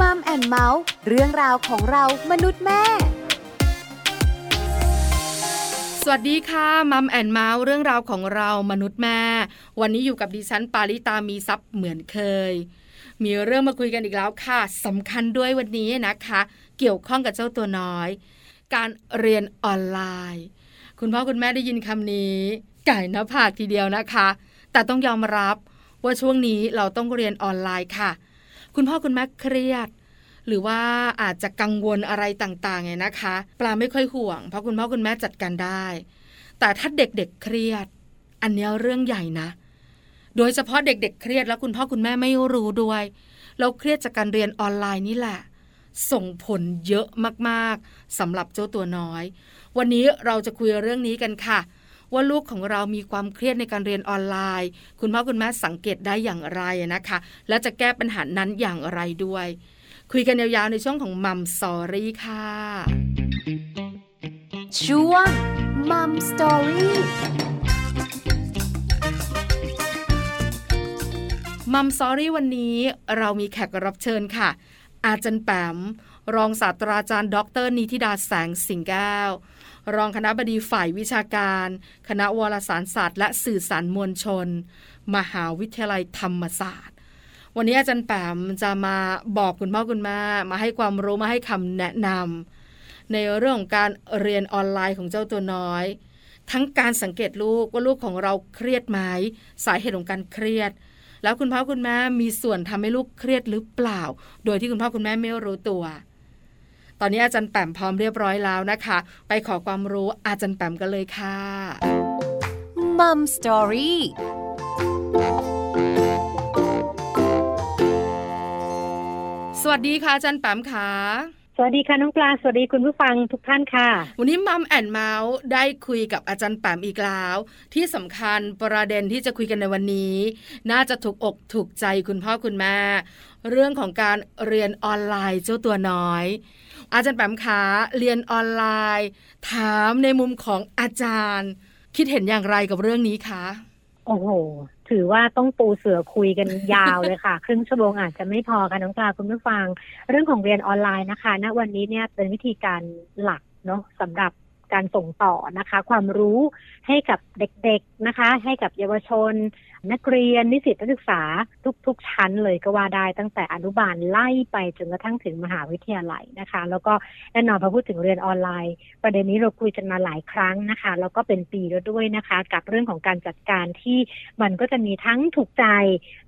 Mom and Mouth เรื่องราวของเรามนุษย์แม่ สวัสดีค่ะ Mom and Mouth เรื่องราวของเรามนุษย์แม่ วันนี้อยู่กับดิฉัน ปาริตามีซัพ์เหมือนเคย มีเรื่องมาคุยกันอีกแล้วค่ะสำคัญด้วยวันนี้นะคะ เกี่ยวข้องกับเจ้าตัวน้อย การเรียนออนไลน์ คุณพ่อคุณแม่ได้ยินคำนี้ ก่ายหน้าผากทีเดียวนะคะ แต่ต้องยอมรับว่าช่วงนี้เราต้องเรียนออนไลน์ค่ะ คุณพ่อคุณแม่เครียด หรือว่าอาจจะกังวลอะไรต่างๆไงนะคะ ปลาไม่ค่อยห่วง เพราะคุณพ่อคุณแม่จัดการได้ แต่ถ้าเด็กๆเเครียด อันนี้เรื่องใหญ่นะ โดยเฉพาะเด็ก ๆ เครียดแล้วคุณพ่อคุณแม่ไม่รู้ด้วยเราเครียดจากการเรียนออนไลน์นี่แหละ ส่งผลเยอะมากๆสำหรับเจ้าตัวน้อย วันนี้เราจะคุยเรื่องนี้กันค่ะ ว่าลูกของเรามีความเครียดในการเรียนออนไลน์ คุณพ่อคุณแม่สังเกตได้อย่างไรนะคะ และจะแก้ปัญหานั้นอย่างไรด้วย คุยกันยาวๆในช่วงของ Mom Story ค่ะช่วง Mom Story Mom Story วันนี้เรามีแขกรับเชิญค่ะ อาจารย์แปมรองศาสตราจารย์ ดรนิติดาแสงสิงแก้ว รองคณะบดีฝ่ายวิชาการ คณะวารสารศาสตร์และสื่อสารมวลชน มหาวิทยาลัยธรรมศาสตร์ วันนี้อาจารย์แปมจะมาบอกคุณพ่อคุณแม่มาให้ความรู้มาให้คำแนะนำในเรื่องของการเรียนออนไลน์ของเจ้าตัวน้อย ทั้งการสังเกตลูกว่าลูกของเราเครียดไหมสาเหตุของการเครียดแล้วคุณพ่อคุณแม่มีส่วนทำให้ลูกเครียดหรือเปล่า โดยที่คุณพ่อคุณแม่ไม่รู้ตัว ตอนนี้อาจารย์แปมพร้อมเรียบร้อยแล้วนะคะ ไปขอความรู้อาจารย์แปมกันเลยค่ะ Mom Story สวัสดีค่ะอาจารย์แปมค่ะสวัสดีค่ะน้องปลาสวัสดีคุณผู้ฟังทุกท่านค่ะ วันนี้ Mom and Mouth ได้คุยกับอาจารย์แปมอีกแล้ว ที่สำคัญประเด็นที่จะคุยกันในวันนี้ น่าจะถูกอกถูกใจคุณพ่อคุณแม่ เรื่องของการเรียนออนไลน์เจ้าตัวน้อย อาจารย์แปมขาเรียนออนไลน์ ถามในมุมของอาจารย์ คิดเห็นอย่างไรกับเรื่องนี้คะโอ้โหถือว่าต้องปูเสือคุยกันยาวเลยค่ะ ครึ่งชั่วโมงอาจจะไม่พอค่ะน้องปลาคุณผู้ฟัง เรื่องของเรียนออนไลน์นะคะณวันนี้เนี่ยเป็นวิธีการหลักเนาะสำหรับ การส่งต่อนะคะ ความรู้ให้กับเด็กๆนะคะ ให้กับเยาวชน นักเรียนนิสิตนักศึกษาทุกๆ ชั้นเลยก็ว่าได้ตั้งแต่อนุบาลไล่ไปจนกระทั่งถึงมหาวิทยาลัยนะคะ แล้วก็แน่นอนพอพูดถึงเรียนออนไลน์ ประเด็นนี้เราคุยกันมาหลายครั้งนะคะ แล้วก็เป็นปีแล้วด้วยนะคะ กับเรื่องของการจัดการที่มันก็จะมีทั้งถูกใจ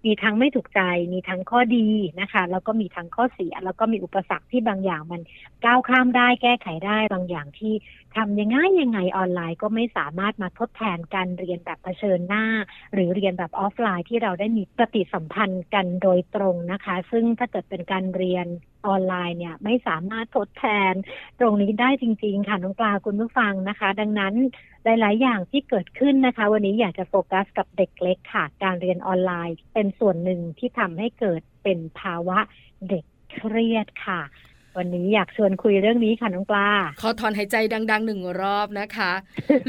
มีทั้งไม่ถูกใจ มีทั้งข้อดีนะคะ แล้วก็มีทั้งข้อเสีย แล้วก็มีอุปสรรคที่บางอย่างมันก้าวข้ามได้แก้ไขได้บางอย่างที่ทำยังไงยังไงออนไลน์ก็ไม่สามารถมาทดแทนการเรียนแบบเผชิญหน้า หรือเรียนแบบออฟไลน์ที่เราได้มีปฏิสัมพันธ์กันโดยตรงนะคะ ซึ่งถ้าเกิดเป็นการเรียนออนไลน์เนี่ยไม่สามารถทดแทน ตรงนี้ได้จริง ๆ ค่ะน้องปลาคุณผู้ฟังนะคะ ดังนั้นหลาย ๆ อย่างที่เกิดขึ้นนะคะ วันนี้อยากจะโฟกัสกับเด็กเล็กค่ะ การเรียนออนไลน์ เป็นส่วนหนึ่งที่ทำให้เกิดเป็นภาวะเด็กเครียดค่ะ วันนี้อยากชวนคุยเรื่องนี้ค่ะน้องปลาขอถอนหายใจดังๆหนึ่งรอบนะคะ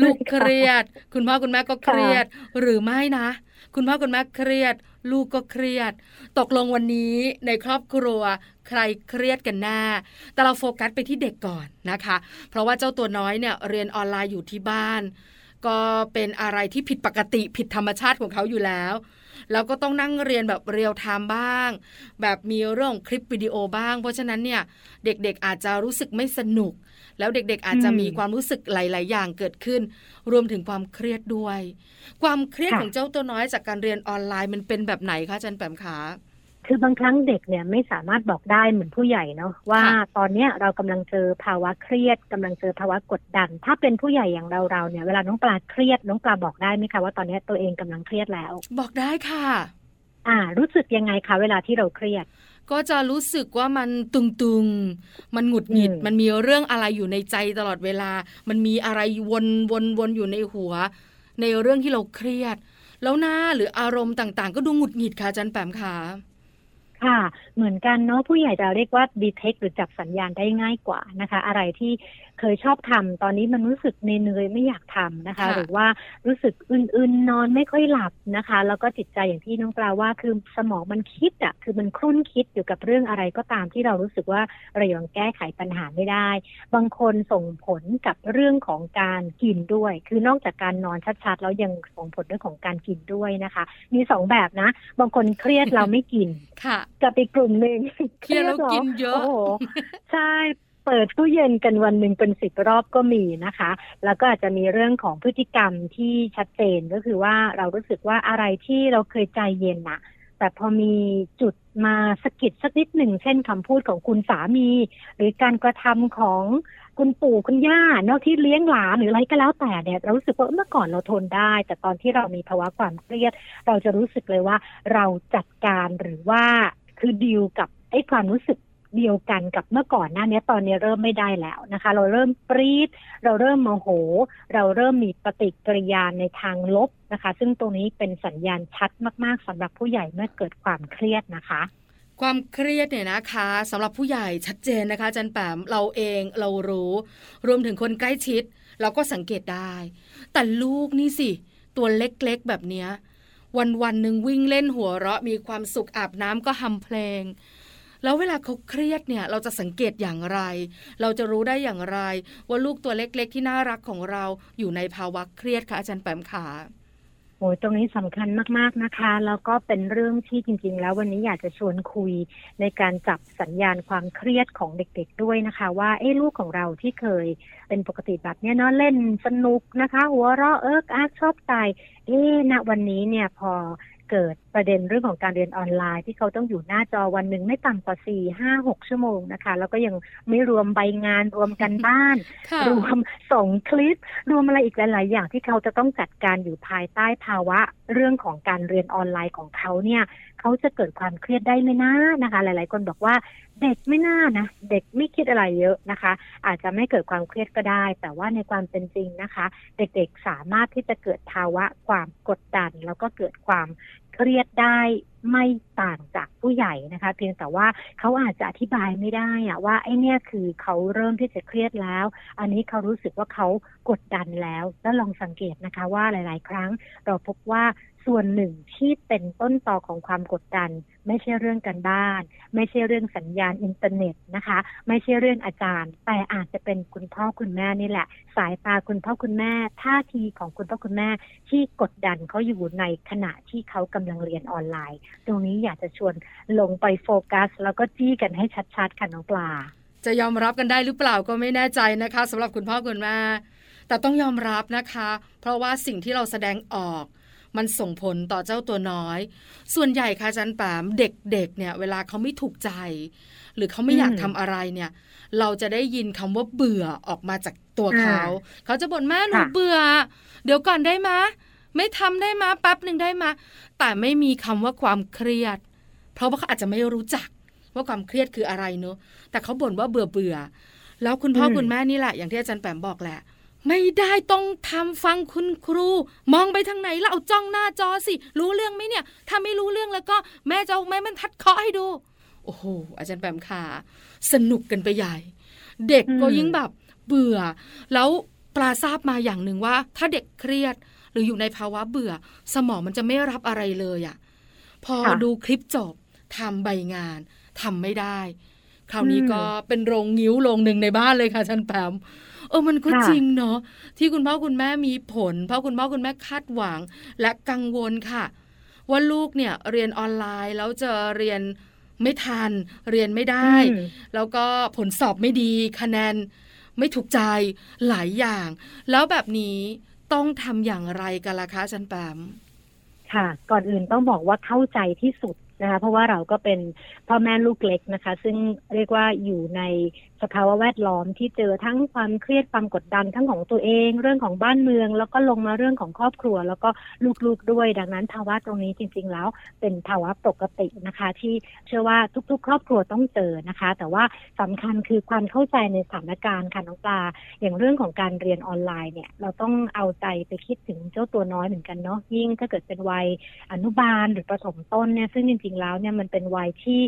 ลูกเครียด คุณพ่อคุณแม่ก็เครียด หรือไม่นะ คุณพ่อคุณแม่เครียด ลูกก็เครียด ตกลงวันนี้ในครอบครัวใครเครียดกันแน่แต่เราโฟกัสไปที่เด็กก่อนนะคะ เพราะว่าเจ้าตัวน้อยเนี่ยเรียนออนไลน์อยู่ที่บ้าน ก็เป็นอะไรที่ผิดปกติผิดธรรมชาติของเขาอยู่แล้ว แล้วก็ต้องนั่งเรียนแบบ real-time บ้าง แบบมีเรื่องคลิปวิดีโอบ้าง เพราะฉะนั้นเนี่ยเด็กๆอาจจะรู้สึกไม่สนุก แล้วเด็กๆอาจจะมีความรู้สึกหลาย ๆ อย่างเกิดขึ้น รวมถึงความเครียดด้วย ความเครียดค่ะของเจ้าตัวน้อยจากการเรียนออนไลน์มันเป็นแบบไหนคะอาจารย์แปมขา คือบางครั้งเด็กเนี่ยไม่สามารถบอกได้เหมือนผู้ใหญ่เนาะว่าค่ะตอนเนี้ยเรากำลังเจอภาวะเครียดกำลังเจอภาวะกดดัน ถ้าเป็นผู้ใหญ่อย่างเราเราๆเนี่ยเวลาน้องปลาเครียดน้องปลาบอกได้ไหมคะว่าตอนเนี้ยตัวเองกำลังเครียดแล้ว บอกได้ค่ะ อ่า รู้สึกยังไงคะเวลาที่เราเครียดก็จะรู้สึกว่ามันตุงๆ มันหงุดหงิดอืมมันมีเรื่องอะไรอยู่ในใจตลอดเวลา มันมีอะไรวนวนวนอยู่ในหัว ในเรื่องที่เราเครียด แล้วหน้าหรืออารมณ์ต่างๆ ก็ดูหงุดหงิดค่ะอาจันแปมขา ค่ะ เหมือนกันเนาะผู้ใหญ่จะเรียกว่าดีเทคหรือจับสัญญาณได้ง่ายกว่านะคะ อะไรที่เคยชอบทำตอนนี้มันรู้สึกเนื่อยไม่อยากทำนะคะค่ะหรือว่ารู้สึกอื่นๆนอนไม่ค่อยหลับนะคะ แล้วก็จิตใจอย่างที่น้องปลาว่าคือสมองมันคิดอะคือมันครุ่นคิดอยู่กับเรื่องอะไรก็ตามที่เรารู้สึกว่าเรายังแก้ไขปัญหาไม่ได้ บางคนส่งผลกับเรื่องของการกินด้วย คือนอกจากการนอนชัดๆแล้วยังส่งผลเรื่องของการกินด้วยนะคะ มีสองแบบนะ บางคนเครียดเราไม่กินค่ะ กับอีกกลุ่มหนึ่งเครียดแล้วกินเยอะโอ้โหใช่เปิดตู้เย็นกันวันหนึ่งเป็นสิบรอบก็มีนะคะ แล้วก็อาจจะมีเรื่องของพฤติกรรมที่ชัดเจนก็คือว่าเรารู้สึกว่าอะไรที่เราเคยใจเย็นน่ะแต่พอมีจุดมาสะกิดสักนิดหนึ่งเช่นคำพูดของคุณสามี หรือการกระทำของคุณปู่คุณย่าเนาะที่เลี้ยงหลานหรืออะไรก็แล้วแต่เนี่ยเรารู้สึกว่าเมื่อก่อนเราทนได้ แต่ตอนที่เรามีภาวะความเครียด เราจะรู้สึกเลยว่าเราจัดการหรือว่า คือดีลกับไอ้ความรู้สึกเดียวกันกับเมื่อก่อนหน้านี้ตอนนี้เริ่มไม่ได้แล้วนะคะ เราเริ่มปรีด เราเริ่มโมโห เราเริ่มมีปฏิกิริยาในทางลบนะคะ ซึ่งตรงนี้เป็นสัญญาณชัดมาก ๆสำหรับผู้ใหญ่เมื่อเกิดความเครียดนะคะ ความเครียดเนี่ยนะคะสำหรับผู้ใหญ่ชัดเจนนะคะจันแปมเราเองเรารู้ รวมถึงคนใกล้ชิด เราก็สังเกตได้ แต่ลูกนี่สิ ตัวเล็กๆแบบเนี้ย วันวันหนึ่งวิ่งเล่นหัวเราะมีความสุขอาบน้ำก็ฮัมเพลง แล้วเวลาเขาเครียดเนี่ย เราจะสังเกตอย่างไร เราจะรู้ได้อย่างไร ว่าลูกตัวเล็กๆ ที่น่ารักของเราอยู่ในภาวะเครียดคะอาจารย์แปมขา โอ้ยตรงนี้สำคัญมากๆนะคะ แล้วก็เป็นเรื่องที่จริง ๆ แล้ววันนี้อยากจะชวนคุยในการจับสัญญาณความเครียดของเด็ก ๆด้วยนะคะ ว่าเอ้ลูกของเราที่เคยเป็นปกติแบบเนี้ยเนาะเล่นสนุกนะคะ หัวเราะเอิกอากชอบใจเอ๊ะณวันนี้เนี่ยพอ เกิดประเด็นเรื่องของการเรียนออนไลน์ ที่เขาต้องอยู่หน้าจอวันหนึ่งไม่ต่ำกว่าสี่ห้าหกชั่วโมงนะคะ แล้วก็ยังไม่รวมใบงานรวมกันบ้านค่ะรวมส่งคลิป รวมอะไรอีกหลาย ๆ อย่างที่เขาจะต้องจัดการอยู่ภายใต้ภาวะเรื่องของการเรียนออนไลน์ของเขาเนี่ยเขาจะเกิดความเครียดได้ไหมนะนะคะ หลาย ๆ คนบอกว่าเด็กไม่น่านะเด็กไม่คิดอะไรเยอะนะคะ อาจจะไม่เกิดความเครียดก็ได้ แต่ว่าในความเป็นจริงนะคะ เด็กๆสามารถที่จะเกิดภาวะความกดดัน แล้วก็เกิดความเครียดได้ไม่ต่างจากผู้ใหญ่นะคะ เพียงแต่ว่าเขาอาจจะอธิบายไม่ได้อะว่าไอ้เนี่ยคือเขาเริ่มที่จะเครียดแล้ว อันนี้เขารู้สึกว่าเขากดดันแล้ว แล้วลองสังเกตนะคะว่าหลาย ๆ ครั้งเราพบว่า ส่วนหนึ่งที่เป็นต้นตอของความกดดัน ไม่ใช่เรื่องการบ้าน ไม่ใช่เรื่องสัญญาณอินเทอร์เน็ตนะคะ ไม่ใช่เรื่องอาจารย์ แต่อาจจะเป็นคุณพ่อคุณแม่นี่แหละ สายตาคุณพ่อคุณแม่ท่าทีของคุณพ่อคุณแม่ที่กดดันเขาอยู่ในขณะที่เขากำลังเรียนออนไลน์ ตรงนี้อยากจะชวนลงไปโฟกัส แล้วก็จี้กันให้ชัดๆค่ะน้องปลา จะยอมรับกันได้หรือเปล่าก็ไม่แน่ใจนะคะสำหรับคุณพ่อคุณแม่แต่ต้องยอมรับนะคะ เพราะว่าสิ่งที่เราแสดงออก มันส่งผลต่อเจ้าตัวน้อย ส่วนใหญ่ค่ะอาจันแปมเด็กๆเนี่ยเวลาเขาไม่ถูกใจ หรือเขาไม่อยากอืมทำอะไรเนี่ย เราจะได้ยินคำว่าเบื่อออกมาจากตัวเขาเขาจะบ่นแม่หนูค่ะเบื่อ เดี๋ยวก่อนได้มะไม่ทำได้มะแป๊บหนึ่งได้มะแต่ไม่มีคำว่าความเครียด เพราะว่าเขาอาจจะไม่รู้จักว่าความเครียดคืออะไรเนอะแต่เขาบ่นว่าเบื่อเบื่อๆแล้วคุณพ่ออืมคุณแม่นี่แหละอย่างที่อาจารย์แปมบอกแหละ ไม่ได้ต้องทำฟังคุณครู มองไปทางไหนแล้วเอาจ้องหน้าจอสิ รู้เรื่องไหมเนี่ย ถ้าไม่รู้เรื่องแล้วก็แม่จะเอาไม้บรรทัดเคาะให้ดู โอ้โหอาจารย์แปมค่ะ สนุกกันไปใหญ่ เด็กก็อืมยิ่งแบบเบื่อ แล้วปลาทราบมาอย่างหนึ่งว่า ถ้าเด็กเครียด หรืออยู่ในภาวะเบื่อ สมองมันจะไม่รับอะไรเลยอะ่ะพอค่ะดูคลิปจบทำใบงานทำไม่ได้ คราวนี้อืมก็เป็นโรงงิ้วโรงหนึ่งในบ้านเลยค่ะอาจันแปมเออมันก็ค่ะจริงเนาะที่คุณพ่อคุณแม่มีผล เพราะคุณพ่อคุณแม่คาดหวัง และกังวลค่ะ ว่าลูกเนี่ยเรียนออนไลน์แล้วจะเรียนไม่ทัน เรียนไม่ได้อืมแล้วก็ผลสอบไม่ดีคะแนนไม่ถูกใจหลายอย่าง แล้วแบบนี้ต้องทำอย่างไรกันล่ะคะอาจันแปมค่ะ ก่อนอื่นต้องบอกว่าเข้าใจที่สุด นะคะเพราะว่าเราก็เป็นพ่อแม่ลูกเล็กนะคะ ซึ่งเรียกว่าอยู่ใน สภาวะแวดล้อมที่เจอทั้งความเครียดความกดดันทั้งของตัวเอง เรื่องของบ้านเมือง แล้วก็ลงมาเรื่องของครอบครัว แล้วก็ลูกๆด้วย ดังนั้นภาวะตรงนี้จริง ๆ แล้ว เป็นภาวะปกตินะคะ ที่เชื่อว่าทุก ๆ ครอบครัวต้องเจอนะคะ แต่ว่าสำคัญคือความเข้าใจในสถานการณ์ค่ะน้องปลาอย่างเรื่องของการเรียนออนไลน์เนี่ยเราต้องเอาใจไปคิดถึงเจ้าตัวน้อยเหมือนกันเนาะยิ่งถ้าเกิดเป็นวัยอนุบาลหรือประถมต้นเนี่ยซึ่งจริง ๆ แล้วเนี่ยมันเป็นวัยที่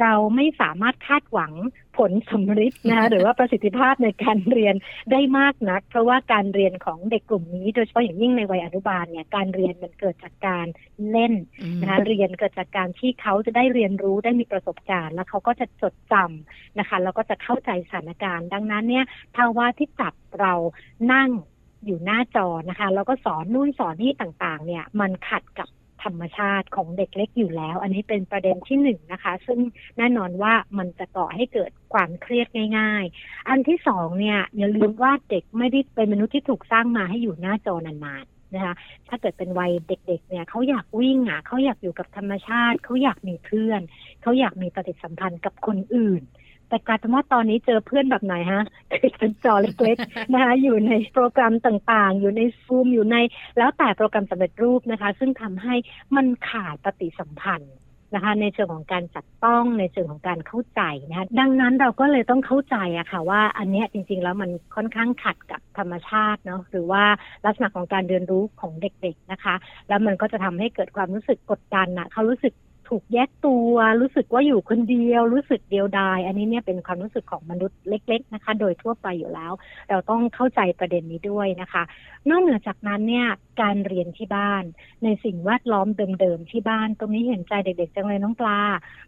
เราไม่สามารถคาดหวัง ผลสำฤทธิ์นะคะหรือว่าประสิทธิภาพในการเรียนได้มากนัก เพราะว่าการเรียนของเด็กกลุ่มนี้ โดยเฉพาะอย่างยิ่งในวัยอนุบาลเนี่ยการเรียนมันเกิดจากการเล่นนะคะเรียนเกิดจากการที่เขาจะได้เรียนรู้ได้มีประสบการณ์ แล้วเขาก็จะจดจำนะคะแล้วก็จะเข้าใจสถานการณ์ ดังนั้นเนี่ยภาวะที่จับเรานั่งอยู่หน้าจอนะคะแล้วก็สอนนู่นสอนนี่ต่างๆ เนี่ย มันขัดกับ ธรรมชาติของเด็กเล็กอยู่แล้ว อันนี้เป็นประเด็นที่หนึ่งนะคะ ซึ่งแน่นอนว่ามันจะก่อให้เกิดความเครียดง่าย ๆ อันที่สองเนี่ย อย่าลืมว่าเด็กไม่ได้เป็นมนุษย์ที่ถูกสร้างมาให้อยู่หน้าจอนานๆนะคะถ้าเกิดเป็นวัยเด็ก ๆ เนี่ยเขาอยากวิ่งอะเขาอยากอยู่กับธรรมชาติ เขาอยากมีเพื่อน เขาอยากมีปฏิสัมพันธ์กับคนอื่น แต่กลายเป็นว่าตอนนี้เจอเพื่อนแบบไหนฮะเป็นจอเล็กๆนะคะอยู่ในโปรแกรมต่างๆ อยู่ในซูมอยู่ในแล้วแต่โปรแกรมสำเร็จรูปนะคะ ซึ่งทำให้มันขาดปฏิสัมพันธ์นะคะในเชิงของการจัดต้องในเชิงของการเข้าใจนะคะดังนั้นเราก็เลยต้องเข้าใจอะค่ะว่าอันนี้จริง ๆ แล้วมันค่อนข้างขัดกับธรรมชาติเนาะหรือว่าลักษณะของการเรียนรู้ของเด็ก ๆนะคะ แล้วมันก็จะทำให้เกิดความรู้สึกกดดันอะเขารู้สึก ถูกแยกตัว รู้สึกว่าอยู่คนเดียว รู้สึกเดียวดาย อันนี้เนี่ยเป็นความรู้สึกของมนุษย์เล็ก ๆ นะคะ โดยทั่วไปอยู่แล้ว เราต้องเข้าใจประเด็นนี้ด้วยนะคะ นอกเหนือจากนั้นเนี่ย การเรียนที่บ้าน ในสิ่งแวดล้อมเดิมๆที่บ้าน ตรงนี้เห็นใจเด็กๆจังเลยน้องปลา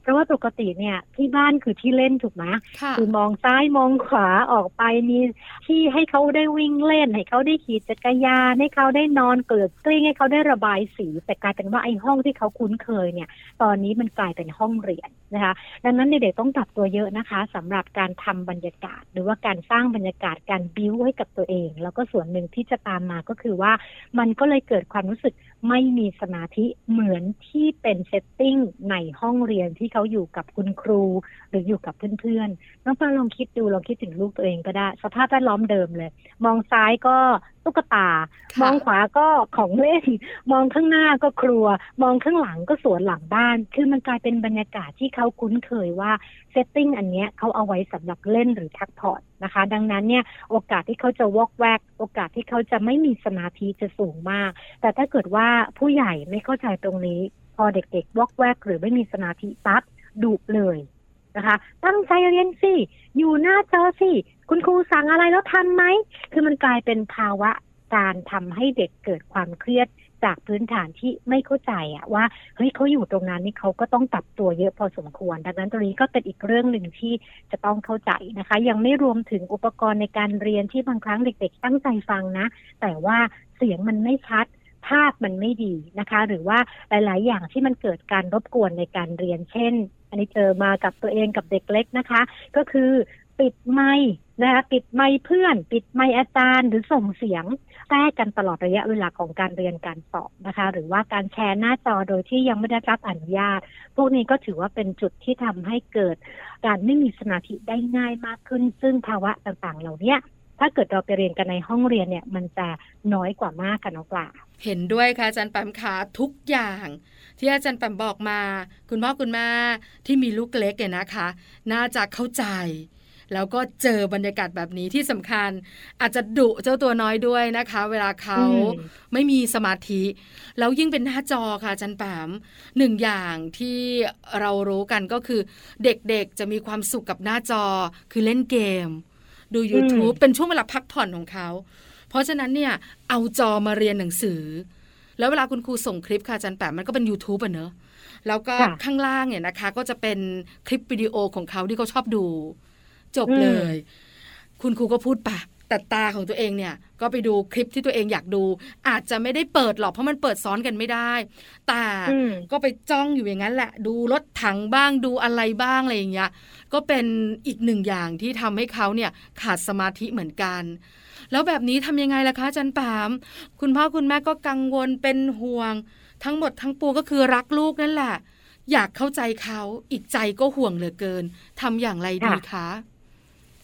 เพราะว่าปกติเนี่ยที่บ้านคือที่เล่นถูกไหมคือมองซ้ายมองขวาออกไปมีที่ให้เขาได้วิ่งเล่น ให้เขาได้ขี่จักรยานให้เขาได้นอนเกลือกกลิ้งให้เขาได้ระบายสีแต่กลายเป็นว่าไอ้ห้องที่เขาคุ้นเคยเนี่ย ตอนนี้มันกลายเป็นห้องเรียน นะคะ ดังนั้นเด็กๆต้องปรับตัวเยอะนะคะสำหรับการทำบรรยากาศ หรือว่าการสร้างบรรยากาศการบิ้วให้กับตัวเอง แล้วก็ส่วนหนึ่งที่จะตามมาก็คือว่ามันก็เลยเกิดความรู้สึก ไม่มีสมาธิเหมือนที่เป็น setting ในห้องเรียนที่เขาอยู่กับคุณครู หรืออยู่กับเพื่อนๆน้องปลาลองคิดดูลองคิดถึงลูกตัวเองก็ได้ สภาพแวดล้อมเดิมเลย มองซ้ายก็ตุ๊กตา มองขวาก็ของเล่น มองข้างหน้าก็ครัว มองข้างหลังก็สวนหลังบ้าน คือมันกลายเป็นบรรยากาศที่เขาคุ้นเคยว่า setting อันนี้เขาเอาไว้สำหรับเล่นหรือพักผ่อนนะคะ ดังนั้นเนี่ยโอกาสที่เขาจะวอกแวก โอกาสที่เขาจะไม่มีสมาธิจะสูงมาก แต่ถ้าเกิดว่าผู้ใหญ่ไม่เข้าใจตรงนี้ พอเด็กๆวอกแวกหรือไม่มีสมาธิปั๊บดุเลยนะคะ ตั้งใจเรียนสิ อยู่หน้าจอสิ คุณครูสั่งอะไรแล้วทำไหม คือมันกลายเป็นภาวะการทำให้เด็กเกิดความเครียดจากพื้นฐานที่ไม่เข้าใจอะว่าเฮ้ยเขาอยู่ตรงนั้นนี่เขาก็ต้องปรับตัวเยอะพอสมควร ดังนั้นตรงนี้ก็เป็นอีกเรื่องหนึ่งที่จะต้องเข้าใจนะคะ ยังไม่รวมถึงอุปกรณ์ในการเรียนที่บางครั้งเด็ก ๆ ตั้งใจฟังนะ แต่ว่าเสียงมันไม่ชัด ภาพมันไม่ดีนะคะ หรือว่าหลาย ๆ อย่างที่มันเกิดการรบกวนในการเรียนเช่น อันนี้เจอมากับตัวเองกับเด็กเล็กนะคะ ก็คือปิดไมค์นะคะปิดไมค์เพื่อน ปิดไมค์อาจารย์หรือส่งเสียงแทรกกันตลอดระยะเวลาของการเรียนการสอบนะคะ หรือว่าการแชร์หน้าจอโดยที่ยังไม่ได้รับอนุญาต พวกนี้ก็ถือว่าเป็นจุดที่ทำให้เกิดการไม่มีสมาธิได้ง่ายมากขึ้น ซึ่งภาวะต่างๆ เหล่านี้ ถ้าเกิดเราไปเรียนกันในห้องเรียนเนี่ยมันจะน้อยกว่ามากกันน้องปลาเห็นด้วยค่ะอาจารย์แปมขาทุกอย่าง ที่อาจารย์แปมบอกมา คุณพ่อคุณแม่ที่มีลูกเล็กเนี่ยนะคะ น่าจะเข้าใจแล้วก็เจอบรรยากาศแบบนี้ที่สำคัญ อาจจะดุเจ้าตัวน้อยด้วยนะคะ เวลาเขาไม่มีสมาธิ แล้วยิ่งเป็นหน้าจอค่ะจันแปมหนึ่งอย่างที่เรารู้กันก็คือ เด็กๆจะมีความสุขกับหน้าจอคือเล่นเกม ดู YouTube เป็นช่วงเวลาพักผ่อนของเขา เพราะฉะนั้นเนี่ยเอาจอมาเรียนหนังสือ แล้วเวลาคุณครูส่งคลิปค่ะจันแปมมันก็เป็น YouTube อะเนอะแล้วก็ข้างล่างเนี่ยนะคะ ก็จะเป็นคลิปวิดีโอของเขาที่เขาชอบดู จบเลย คุณครูก็พูดปะ แต่ตาของตัวเองเนี่ยก็ไปดูคลิปที่ตัวเองอยากดู อาจจะไม่ได้เปิดหรอกเพราะมันเปิดซ้อนกันไม่ได้แต่ก็ไปจ้องอยู่อย่างนั้นแหละ ดูรถถังบ้างดูอะไรบ้างอะไรอย่างเงี้ยก็เป็นอีกหนึ่งอย่างที่ทำให้เขาเนี่ยขาดสมาธิเหมือนกัน แล้วแบบนี้ทำยังไงล่ะคะจันปาม คุณพ่อคุณแม่ก็กังวลเป็นห่วง ทั้งหมดทั้งปวงก็คือรักลูกนั่นแหละ อยากเข้าใจเขาอีกใจก็ห่วงเหลือเกินทำอย่างไรดีคะ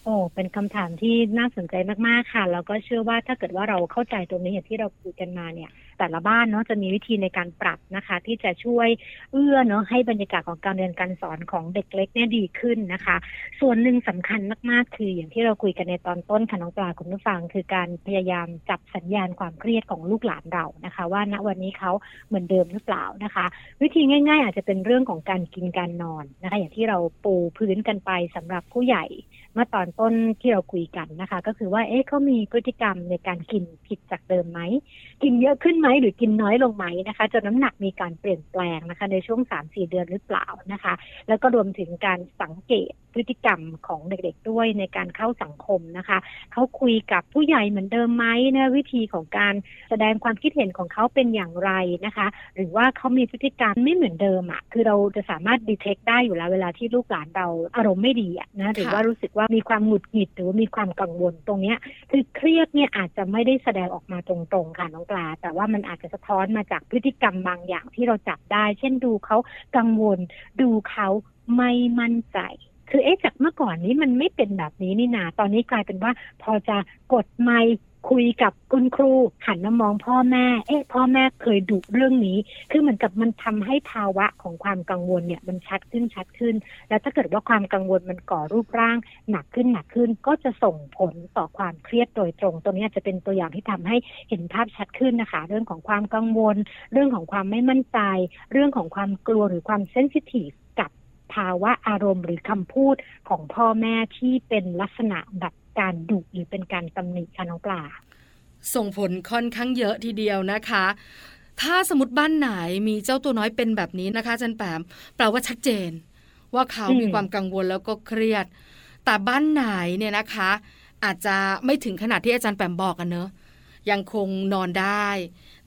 โอ้เป็นคำถามที่น่าสนใจมากๆค่ะ แล้วก็เชื่อว่าถ้าเกิดว่าเราเข้าใจตรงนี้อย่างที่เราคุยกันมาเนี่ย แต่ละบ้านเนาะจะมีวิธีในการปรับนะคะ ที่จะช่วยเอื้อเนาะให้บรรยากาศของการเรียนการสอนของเด็กเล็กเนี่ยดีขึ้นนะคะ ส่วนหนึ่งสำคัญมากๆ คืออย่างที่เราคุยกันในตอนต้นค่ะน้องปลาคุณผู้ฟัง คือการพยายามจับสัญญาณความเครียดของลูกหลานเรานะคะ ว่าณวันนี้เขาเหมือนเดิมหรือเปล่านะคะ วิธีง่าย ๆ อาจจะเป็นเรื่องของการกินการนอนนะคะ อย่างที่เราปูพื้นกันไปสำหรับผู้ใหญ่เมื่อตอนต้นที่เราคุยกันนะคะ ก็คือว่าเอ๊ะเขามีพฤติกรรมในการกินผิดจากเดิมไหม กินเยอะขึ้นไหมหรือกินน้อยลงไหมนะคะ จนน้ำหนักมีการเปลี่ยนแปลงนะคะ ในช่วงสามสี่เดือนหรือเปล่านะคะ แล้วก็รวมถึงการสังเกตพฤติกรรมของเด็กๆด้วยในการเข้าสังคมนะคะ เขาคุยกับผู้ใหญ่เหมือนเดิมไหมนะวิธีของการแสดงความคิดเห็นของเขาเป็นอย่างไรนะคะ หรือว่าเขามีพฤติกรรมไม่เหมือนเดิมอะ่ะคือเราจะสามารถดีเทคได้อยู่แล้วเวลาที่ลูกหลานเราอารมณ์ไม่ดีอะนะหรือว่ารู้สึกว่ามีความหงุดหงิดหรือว่ามีความกังวลตรงเนี้ย คือเครียดเนี่ยอาจจะไม่ได้แสดงออกมาตรงๆค่ะน้องปลา แต่ว่ามันอาจจะสะท้อนมาจากพฤติกรรมบางอย่างที่เราจับได้ เช่นดูเขากังวล ดูเขาไม่มั่นใจ คือเอ๊ะจากเมื่อก่อนนี้มันไม่เป็นแบบนี้นี่นาตอนนี้กลายเป็นว่า พอจะกดไมค์คุยกับคุณครูหันมามองพ่อแม่ เอ๊ะพ่อแม่เคยดุเรื่องนี้ คือเหมือนกับมันทำให้ภาวะของความกังวลเนี่ยมันชัดขึ้นชัดขึ้น แล้วถ้าเกิดว่าความกังวลมันก่อรูปร่าง หนักขึ้นหนักขึ้น ก็จะส่งผลต่อความเครียดโดยตรง ตัวนี้จะเป็นตัวอย่างที่ทำให้เห็นภาพชัดขึ้นนะคะ เรื่องของความกังวล เรื่องของความไม่มั่นใจ เรื่องของความกลัวหรือความเซนซิทีฟ ภาวะอารมณ์หรือคำพูดของพ่อแม่ที่เป็นลักษณะแบบการดุหรือเป็นการตำหนิค่ะน้องปลา ส่งผลค่อนข้างเยอะทีเดียวนะคะ ถ้าสมมติบ้านไหนมีเจ้าตัวน้อยเป็นแบบนี้นะคะจันแปมแปลว่าชัดเจน ว่าเขามีความกังวลแล้วก็เครียด แต่บ้านไหนเนี่ยนะคะ อาจจะไม่ถึงขนาดที่อาจารย์แปมบอกกันเนอะยังคงนอนได้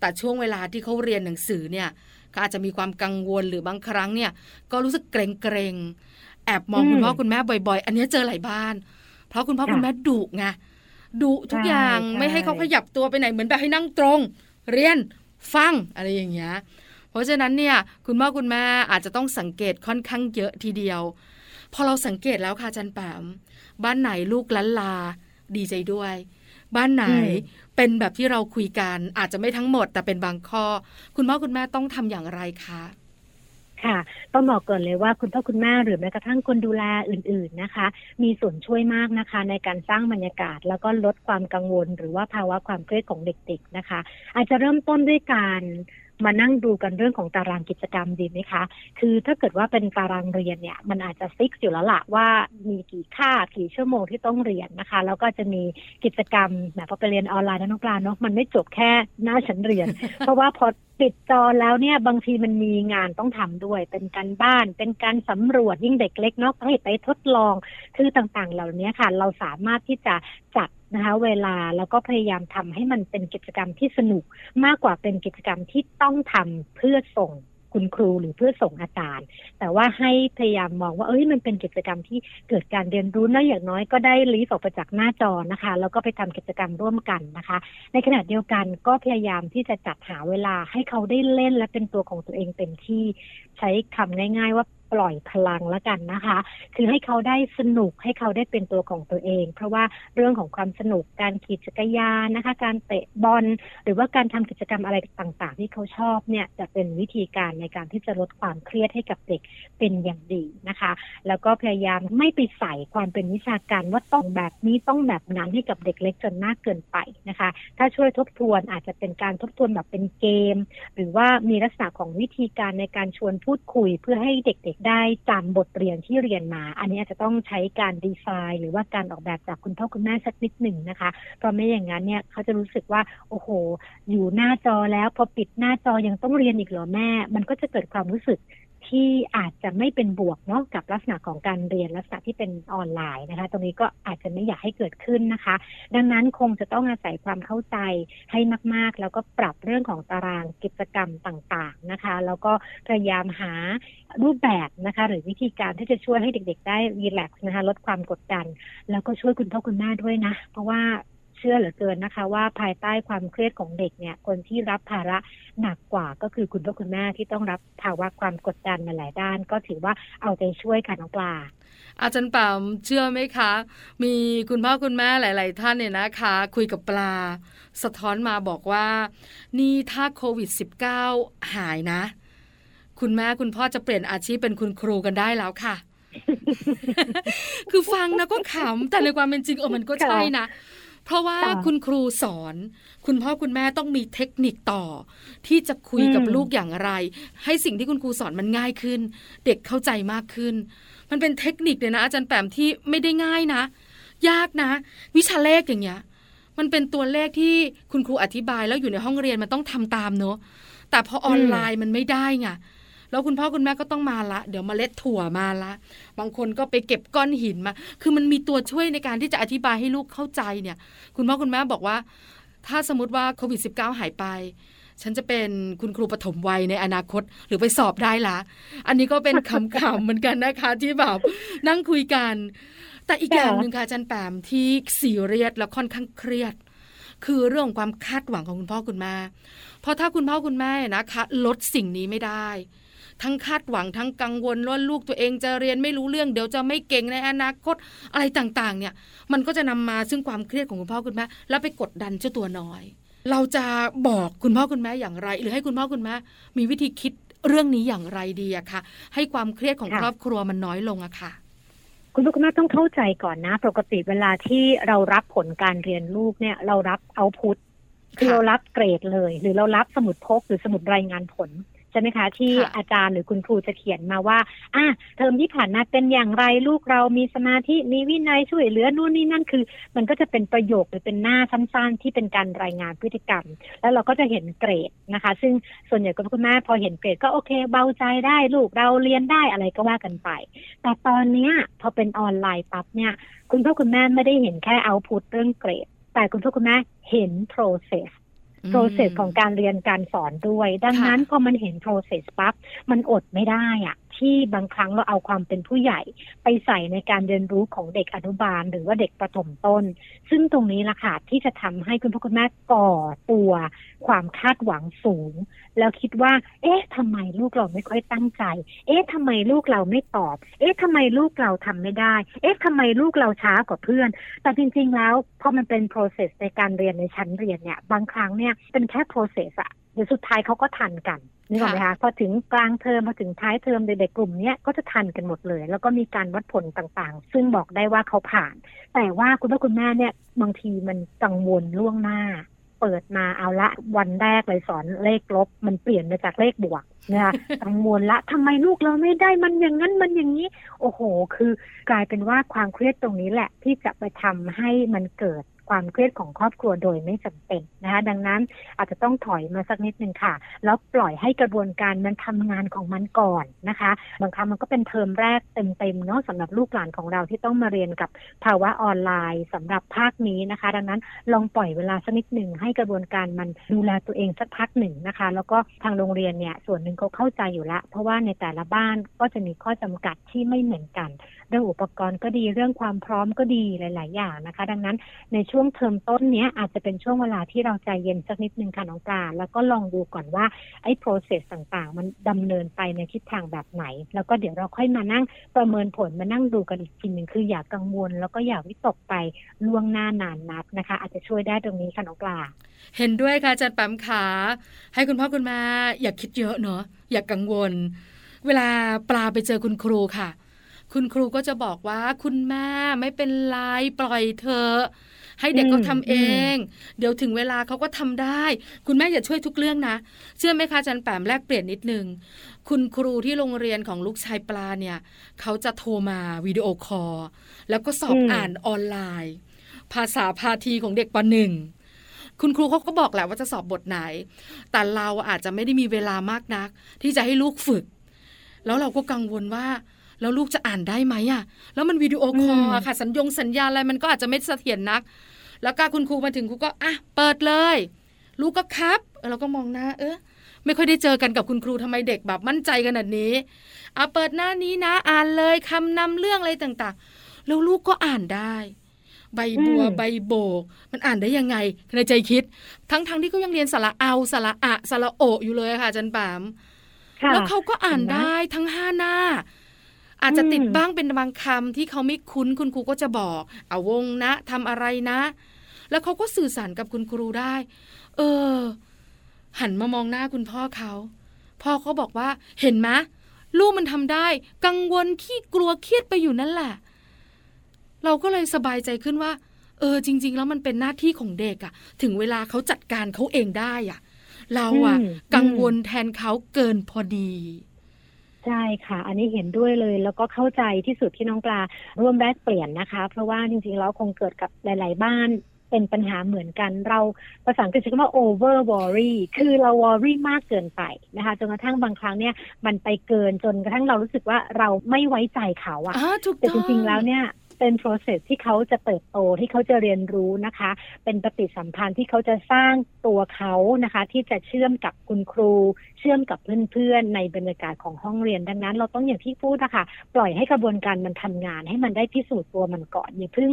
แต่ช่วงเวลาที่เขาเรียนหนังสือเนี่ย ก็อาจจะมีความกังวลหรือบางครั้งเนี่ย ก็รู้สึกเกรงเกรงแอบมองคุณพ่อคุณแม่บ่อย ๆ อันนี้เจอหลายบ้าน เพราะคุณพ่อคุณแม่ดุไงดุทุกอย่างไม่ให้เขาขยับตัวไปไหนเหมือนแบบให้นั่งตรง เรียนฟังอะไรอย่างเงี้ยเพราะฉะนั้นเนี่ยคุณพ่อคุณแม่อาจจะต้องสังเกตค่อนข้างเยอะทีเดียว พอเราสังเกตแล้วค่ะจันแปมบ้านไหนลูกลันลาดีใจด้วย บ้านไหน เป็นแบบที่เราคุยกันอาจจะไม่ทั้งหมด แต่เป็นบางข้อ คุณพ่อคุณแม่ต้องทำอย่างไรคะค่ะต้องบอกก่อนเลยว่าคุณพ่อคุณแม่หรือแม้กระทั่งคนดูแลอื่น ๆนะคะ มีส่วนช่วยมากนะคะ ในการสร้างบรรยากาศ แล้วก็ลดความกังวล หรือว่าภาวะความเครียดของเด็ก ๆ นะคะ อาจจะเริ่มต้นด้วยการมานั่งดูกันเรื่องของตารางกิจกรรมดีไหมคะ คือถ้าเกิดว่าเป็นตารางเรียนเนี่ย มันอาจจะฟิกอยู่แล้วละว่ามีกี่ค่ากี่ชั่วโมงที่ต้องเรียนนะคะ แล้วก็จะมีกิจกรรมแบบพอไปเรียนออนไลน์นะน้องปลาเนาะมันไม่จบแค่หน้าชั้นเรียน เพราะว่าพอปิดจอแล้วเนี่ยบางทีมันมีงานต้องทำด้วย เป็นการบ้าน เป็นการสำรวจยิ่งเด็กเล็กเนาะให้ไปทดลอง คือต่างๆ เหล่านี้ค่ะ เราสามารถที่จะจัด นะคะเวลาแล้วก็พยายามทำให้มันเป็นกิจกรรมที่สนุกมากกว่าเป็นกิจกรรมที่ต้องทำเพื่อส่งคุณครูหรือเพื่อส่งอาจารย์ แต่ว่าให้พยายามมองว่าเอ้ยมันเป็นกิจกรรมที่เกิดการเรียนรู้นะอย่างน้อยก็ได้ลีฟออกไปจากหน้าจอนะคะ แล้วก็ไปทำกิจกรรมร่วมกันนะคะ ในขณะเดียวกันก็พยายามที่จะจัดหาเวลาให้เขาได้เล่นและเป็นตัวของตัวเองเต็มที่ใช้คำง่าย ๆ ว่า ปล่อยพลังแล้วกันนะคะ คือให้เขาได้สนุกให้เขาได้เป็นตัวของตัวเอง เพราะว่าเรื่องของความสนุกการขี่จักรยานนะคะ การเตะบอลหรือว่าการทำกิจกรรมอะไรต่างๆ ที่เขาชอบเนี่ยจะเป็นวิธีการในการที่จะลดความเครียดให้กับเด็กเป็นอย่างดีนะคะ แล้วก็พยายามไม่ไปใส่ความเป็นวิชาการว่าต้องแบบนี้ต้องแบบนั้นให้กับเด็กเล็กจนมากเกินไปนะคะ ถ้าช่วยทบทวนอาจจะเป็นการทบทวนแบบเป็นเกม หรือว่ามีลักษณะของวิธีการในการชวนพูดคุยเพื่อให้เด็กได้จำบทเรียนที่เรียนมา อันนี้อาจจะต้องใช้การดีไซน์ หรือว่าการออกแบบจากคุณพ่อคุณแม่สักนิดหนึ่งนะคะ เพราะไม่อย่างนั้นเนี่ยเขาจะรู้สึกว่าโอ้โห อยู่หน้าจอแล้วพอปิดหน้าจอยังต้องเรียนอีกเหรอแม่ มันก็จะเกิดความรู้สึก ที่อาจจะไม่เป็นบวกเนาะกับลักษณะของการเรียนลักษณะที่เป็นออนไลน์นะคะ ตรงนี้ก็อาจจะไม่อยากให้เกิดขึ้นนะคะ ดังนั้นคงจะต้องอาศัยความเข้าใจให้มาก ๆ แล้วก็ปรับเรื่องของตารางกิจกรรมต่างๆนะคะ แล้วก็พยายามหารูปแบบนะคะ หรือวิธีการที่จะช่วยให้เด็ก ๆ ได้รีแลกซ์นะคะ ลดความกดดัน แล้วก็ช่วยคุณพ่อคุณแม่ด้วยนะ เพราะว่า ชื่อเหลือเกินนะคะ ว่าภายใต้ความเครียดของเด็กเนี่ยคนที่รับภาระหนักกว่าก็คือคุณพ่อคุณแม่ที่ต้องรับภาวะความกดดันในหลายด้าน ก็ถือว่าเอาใจช่วยค่ะน้องปลาอาจารย์ปามเชื่อไหมคะ มีคุณพ่อคุณแม่หลาย ๆ ท่านเนี่ยนะคะ คุยกับปลา สะท้อนมาบอกว่า นี่ถ้าโควิด -19 หายนะ คุณแม่คุณพ่อจะเปลี่ยนอาชีพเป็นคุณครูกันได้แล้วค่ะ คือฟังนะก็ขำแต่ในความเป็นจริงเออมันก็ใช่นะ เพราะว่าค่ะคุณครูสอน คุณพ่อคุณแม่ต้องมีเทคนิคต่อ ที่จะคุยกับอืมลูกอย่างไร ให้สิ่งที่คุณครูสอนมันง่ายขึ้น เด็กเข้าใจมากขึ้น มันเป็นเทคนิคเลยนะอาจารย์แปมที่ไม่ได้ง่ายนะ ยากนะ วิชาเลขอย่างเงี้ย มันเป็นตัวเลขที่คุณครูอธิบายแล้วอยู่ในห้องเรียนมันต้องทำตามเนอะแต่พอออนไลน์มันไม่ได้ไง แล้วคุณพ่อคุณแม่ก็ต้องมาละ เดี๋ยวมเมล็ดถั่วมาละ บางคนก็ไปเก็บก้อนหินมา คือมันมีตัวช่วยในการที่จะอธิบายให้ลูกเข้าใจเนี่ย คุณพ่อคุณแม่บอกว่า ถ้าสมมติว่าโควิด -19 หายไปฉันจะเป็นคุณครูปฐมวัยในอนาคตหรือไปสอบได้ละ อันนี้ก็เป็นคำขำๆเหมือนกันนะคะ ที่แบบนั่งคุยกัน แต่อีกอย่างหนึ่งค่ะอาจารย์แปมที่ซีเรียสแล้วค่อนข้างเครียด คือเรื่องของความคาดหวังของคุณพ่อคุณแม่เพราะถ้าคุณพ่อคุณแม่นะคะ ลดสิ่งนี้ไม่ได้ ทั้งคาดหวังทั้งกังวลว่าลูกตัวเองจะเรียนไม่รู้เรื่องเดี๋ยวจะไม่เก่งในอนาคตอะไรต่างๆ เนี่ย มันก็จะนำมาซึ่งความเครียดของคุณพ่อคุณแม่แล้วไปกดดันเจ้าตัวน้อย เราจะบอกคุณพ่อคุณแม่อย่างไร หรือให้คุณพ่อคุณแม่มีวิธีคิดเรื่องนี้อย่างไรดีอะคะให้ความเครียดของค่ะครอบครัวมันน้อยลงอะค่ะคุณพ่อคุณแม่ต้องเข้าใจก่อนนะ ปกติเวลาที่เรารับผลการเรียนลูกเนี่ย เรารับเอาพุตคือค่ะเรารับเกรดเลย หรือเรารับสมุดพกหรือสมุดรายงานผล ใช่ไหมคะที่ค่ะอาจารย์หรือคุณครูจะเขียนมาว่าอะเทอมที่ผ่านมาเป็นอย่างไรลูกเรามีสมาธิมีวินัยช่วยเหลือนู่นนี่นั่นคือ มันก็จะเป็นประโยคหรือเป็นหน้าสั้นๆ ที่เป็นการรายงานพฤติกรรม แล้วเราก็จะเห็นเกรดนะคะ ซึ่งส่วนใหญ่คุณพ่อคุณแม่พอเห็นเกรดก็โอเค เบาใจได้ลูกเราเรียนได้อะไรก็ว่ากันไป แต่ตอนเนี้ยพอเป็นออนไลน์ปั๊บเนี่ยคุณพ่อคุณแม่ไม่ได้เห็นแค่ output เรื่องเกรด แต่คุณพ่อคุณแม่เห็น process โปรเซสของการเรียนการสอนด้วย ดังนั้นพอมันเห็น process ปั๊บมันอดไม่ได้อะ ที่บางครั้งเราเอาความเป็นผู้ใหญ่ ไปใส่ในการเรียนรู้ของเด็กอนุบาล หรือว่าเด็กประถมต้น ซึ่งตรงนี้ล่ะค่ะที่จะทำให้คุณพ่อคุณแม่ก่อตัวความคาดหวังสูง แล้วคิดว่า เอ๊ะทำไมลูกเราไม่ค่อยตั้งใจ เอ๊ะทำไมลูกเราไม่ตอบ เอ๊ะทำไมลูกเราทำไม่ได้ เอ๊ะทำไมลูกเราช้ากว่าเพื่อน แต่จริง ๆ แล้วพอมันเป็น process ในการเรียนในชั้นเรียนเนี่ย บางครั้งเนี่ยเป็นแค่ process อะ เดี๋ยวสุดท้ายเขาก็ทันกันนึกออกไหมคะพอถึงกลางเทอมพอถึงท้ายเทอมเด็กๆกลุ่มเนี้ยก็จะทันกันหมดเลย แล้วก็มีการวัดผลต่างๆ ซึ่งบอกได้ว่าเขาผ่าน แต่ว่าคุณพ่อคุณแม่เนี่ยบางทีมันกังวลล่วงหน้า เปิดมาเอาละวันแรกเลยสอนเลขลบ มันเปลี่ยนมาจากเลขบวกนะคะกังวลละทำไมลูกเราไม่ได้มันอย่างนั้นมันอย่างนี้ โอ้โห คือกลายเป็นว่าความเครียดตรงนี้แหละที่จะไปทำให้มันเกิด ความเครียดของครอบครัวโดยไม่จำเป็นนะคะดังนั้นอาจจะต้องถอยมาสักนิดนึงค่ะ แล้วปล่อยให้กระบวนการมันทำงานของมันก่อนนะคะ บางครั้งมันก็เป็นเทอมแรกเต็มๆเนาะสำหรับลูกหลานของเราที่ต้องมาเรียนกับภาวะออนไลน์สำหรับภาคนี้นะคะ ดังนั้นลองปล่อยเวลาสักนิดหนึ่งให้กระบวนการมันดูแลตัวเองสักพักหนึ่งนะคะ แล้วก็ทางโรงเรียนเนี่ยส่วนหนึ่งเขาเข้าใจอยู่ล้วเพราะว่าในแต่ละบ้านก็จะมีข้อจำกัดที่ไม่เหมือนกัน เรื่องอุปกรณ์ก็ดีเรื่องความพร้อมก็ดีหลาย ๆ อย่างนะคะ ดังนั้นในช่วงเทอมต้นเนี้ยอาจจะเป็นช่วงเวลาที่เราใจเย็นสักนิดนึงค่ะน้องปลาแล้วก็ลองดูก่อนว่าไอ้ process ต่างๆ มันดำเนินไปในทิศทางแบบไหน แล้วก็เดี๋ยวเราค่อยมานั่งประเมินผลมานั่งดูกันอีกทีหนึ่งคืออย่ากกังวล แล้วก็อย่าวิตกไปล่วงหน้านานนักนะคะ อาจจะช่วยได้ตรงนี้ค่ะน้องปลาเห็นด้วยค่ะอาจารย์แปมขาให้คุณพ่อคุณแม่อย่าคิดเยอะเนอะอย่ากังวล เวลาปลาไปเจอคุณครูค่ะคุณครูก็จะบอกว่าคุณแม่ไม่เป็นไรปล่อยเธอ ให้เด็กอืมเขาทำเองอืเดี๋ยวถึงเวลาเขาก็ทำได้ คุณแม่อย่าช่วยทุกเรื่องนะ เชื่อไหมคะอาจารย์แปมแลกเปลี่ยนนิดนึง คุณครูที่โรงเรียนของลูกชายปลาเนี่ยเขาจะโทรมาวิดีโอคอลแล้วก็สอบอืมอ่านออนไลน์ ภาษาพาทีของเด็กปหนึ่งคุณครูเขาก็บอกแหละว่าจะสอบบทไหน แต่เราอาจจะไม่ได้มีเวลามากนัก ที่จะให้ลูกฝึก แล้วเราก็กังวลว่า แล้วลูกจะอ่านได้ไหมอะแล้วมันวิดีโอคอลอะค่ะ สัญญงสัญญาณอะไรมันก็อาจจะไม่เสถียรนัก แล้วก็คุณครูมาถึงครูก็อะเปิดเลย ลูกก็ครับเออเราก็มองหน้าเออไม่ค่อยได้เจอกันกับคุณครูทำไมเด็กแบบมั่นใจขนาดนี้อะเปิดหน้านี้นะอ่านเลยคำนำเรื่องอะไรต่างๆ แล้วลูกก็อ่านได้ ใบบัวใบโบก มันอ่านได้ยังไงในใจคิด ทั้งๆทที่เขายังเรียนสระเอาสระอะสระโออยู่เลยค่ะจันปามแล้วเขาก็อ่านได้ทั้งห้าหน้า อาจจะติดบ้างเป็นบางคำที่เขาไม่คุ้นคุณครูก็จะบอก เอาวงนะทำอะไรนะ แล้วเขาก็สื่อสารกับคุณครูได้ เออ หันมามองหน้าคุณพ่อเขาพ่อเขาบอกว่าเห็นไหมลูกมันทำได้ กังวลขี้กลัวเครียดไปอยู่นั่นแหละ เราก็เลยสบายใจขึ้นว่า เออ จริง ๆ แล้วมันเป็นหน้าที่ของเด็กอะถึงเวลาเขาจัดการเขาเองได้อะเราอะกังวลแทนเขาเกินพอดีใช่ค่ะ อันนี้เห็นด้วยเลย แล้วก็เข้าใจที่สุดที่น้องปลาร่วมแลกเปลี่ยนนะคะ เพราะว่าจริงๆแล้วคงเกิดกับหลาย ๆ บ้าน เป็นปัญหาเหมือนกัน เราภาษาอังกฤษใช้คำว่า over worry คือเรา worry มากเกินไปนะคะจนกระทั่งบางครั้งเนี่ยมันไปเกินจนกระทั่งเรารู้สึกว่าเราไม่ไว้ใจเขาอะแต่จริงๆแล้วเนี่ยเป็น process ที่เขาจะเติบโตที่เขาจะเรียนรู้นะคะ เป็นปฏิสัมพันธ์ที่เขาจะสร้างตัวเขานะคะ ที่จะเชื่อมกับคุณครู เชื่อมกับเพื่อนๆ ในบรรยากาศของห้องเรียนดังนั้น เราต้องอย่างที่พูดนะคะปล่อยให้กระบวนการมันทำงาน ให้มันได้พิสูจน์ตัวมันก่อนอย่าเพิ่ง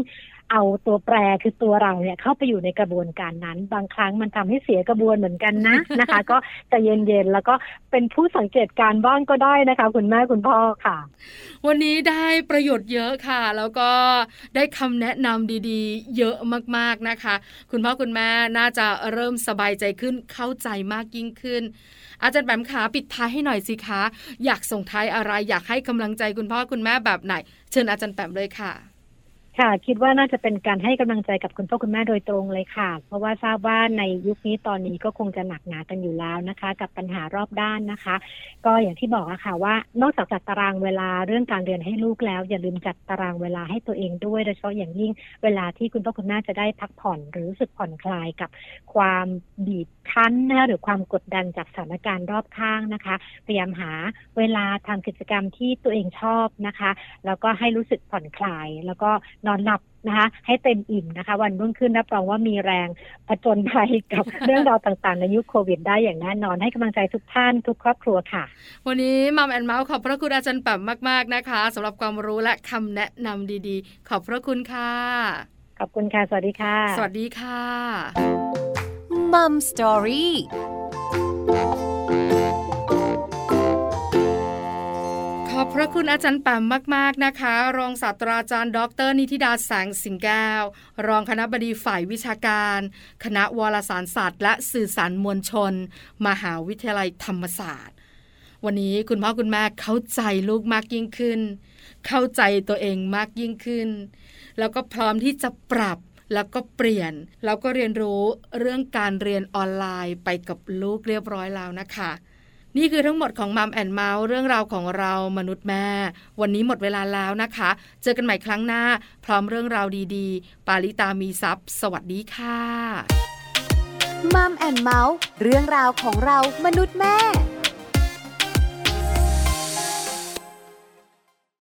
เอาตัวแปรคือตัวเราเนี่ยเข้าไปอยู่ในกระบวนการนั้น บางครั้งมันทำให้เสียกระบวนเหมือนกันนะนะคะ ก็จะเย็นๆแล้วก็เป็นผู้สังเกตการบ้างก็ได้นะคะ คุณแม่คุณพ่อค่ะ วันนี้ได้ประโยชน์เยอะค่ะ แล้วก็ได้คำแนะนำดีๆ เยอะมากๆนะคะ คุณพ่อคุณแม่น่าจะเริ่มสบายใจขึ้นเข้าใจมากยิ่งขึ้น อาจารย์แบมขาปิดท้ายให้หน่อยสิคะ อยากส่งท้ายอะไร อยากให้กำลังใจคุณพ่อคุณแม่แบบไหน เชิญอาจารย์แปมเลยค่ะ ค่ะคิดว่าน่าจะเป็นการให้กำลังใจกับคุณพ่อคุณแม่โดยตรงเลยค่ะ เพราะว่าทราบว่าในยุคนี้ตอนนี้ก็คงจะหนักหนากันอยู่แล้วนะคะ กับปัญหารอบด้านนะคะ ก็อย่างที่บอกอะค่ะว่านอกจากจัดตารางเวลาเรื่องการเรียนให้ลูกแล้ว อย่าลืมจัดตารางเวลาให้ตัวเองด้วยโดยเฉพาะอย่างยิ่งเวลาที่คุณพ่อคุณแม่จะได้พักผ่อนหรือรู้สึกผ่อนคลายกับความบีบคั้นนะหรือความกดดันจากสถานการณ์รอบข้างนะคะพยายามหาเวลาทำกิจกรรมที่ตัวเองชอบนะคะ แล้วก็ให้รู้สึกผ่อนคลายแล้วก็นอนหลับนะคะ ให้เต็มอิ่มนะคะ วันรุ่งขึ้นรับรองว่ามีแรงผจญภัยกับเรื่องราวต่างๆ ในยุคโควิดได้อย่างแน่นอนให้กำลังใจทุกท่านทุกครอบครัวค่ะ วันนี้มัมแอนเมาส์ขอบพระคุณอาจารย์แป๋มมาก ๆนะคะสำหรับความรู้และคำแนะนำดีๆ ขอบพระคุณค่ะ ขอบคุณค่ะ สวัสดีค่ะ สวัสดีค่ะมัมสตอรี่ พระคุณอาจารย์แปมมาก ๆนะคะ รองศาสตราจารย์ ดร นิติดาแสงสิงแก้ว รองคณะบดีฝ่ายวิชาการ คณะวารสารศาสตร์ และสื่อสารมวลชน มหาวิทยาลัยธรรมศาสตร์ วันนี้คุณพ่อคุณแม่เข้าใจลูกมากยิ่งขึ้น เข้าใจตัวเองมากยิ่งขึ้น แล้วก็พร้อมที่จะปรับแล้วก็เปลี่ยน แล้วก็เรียนรู้เรื่องการเรียนออนไลน์ไปกับลูกเรียบร้อยแล้วนะคะ นี่คือทั้งหมดของมัมแอนเมาส์เรื่องราวของเรามนุษย์แม่ วันนี้หมดเวลาแล้วนะคะ เจอกันใหม่ครั้งหน้า พร้อมเรื่องราวดีๆ ปาลิตามีซัพ์สวัสดีค่ะมัมแอนเมาส์เรื่องราวของเรามนุษย์แม่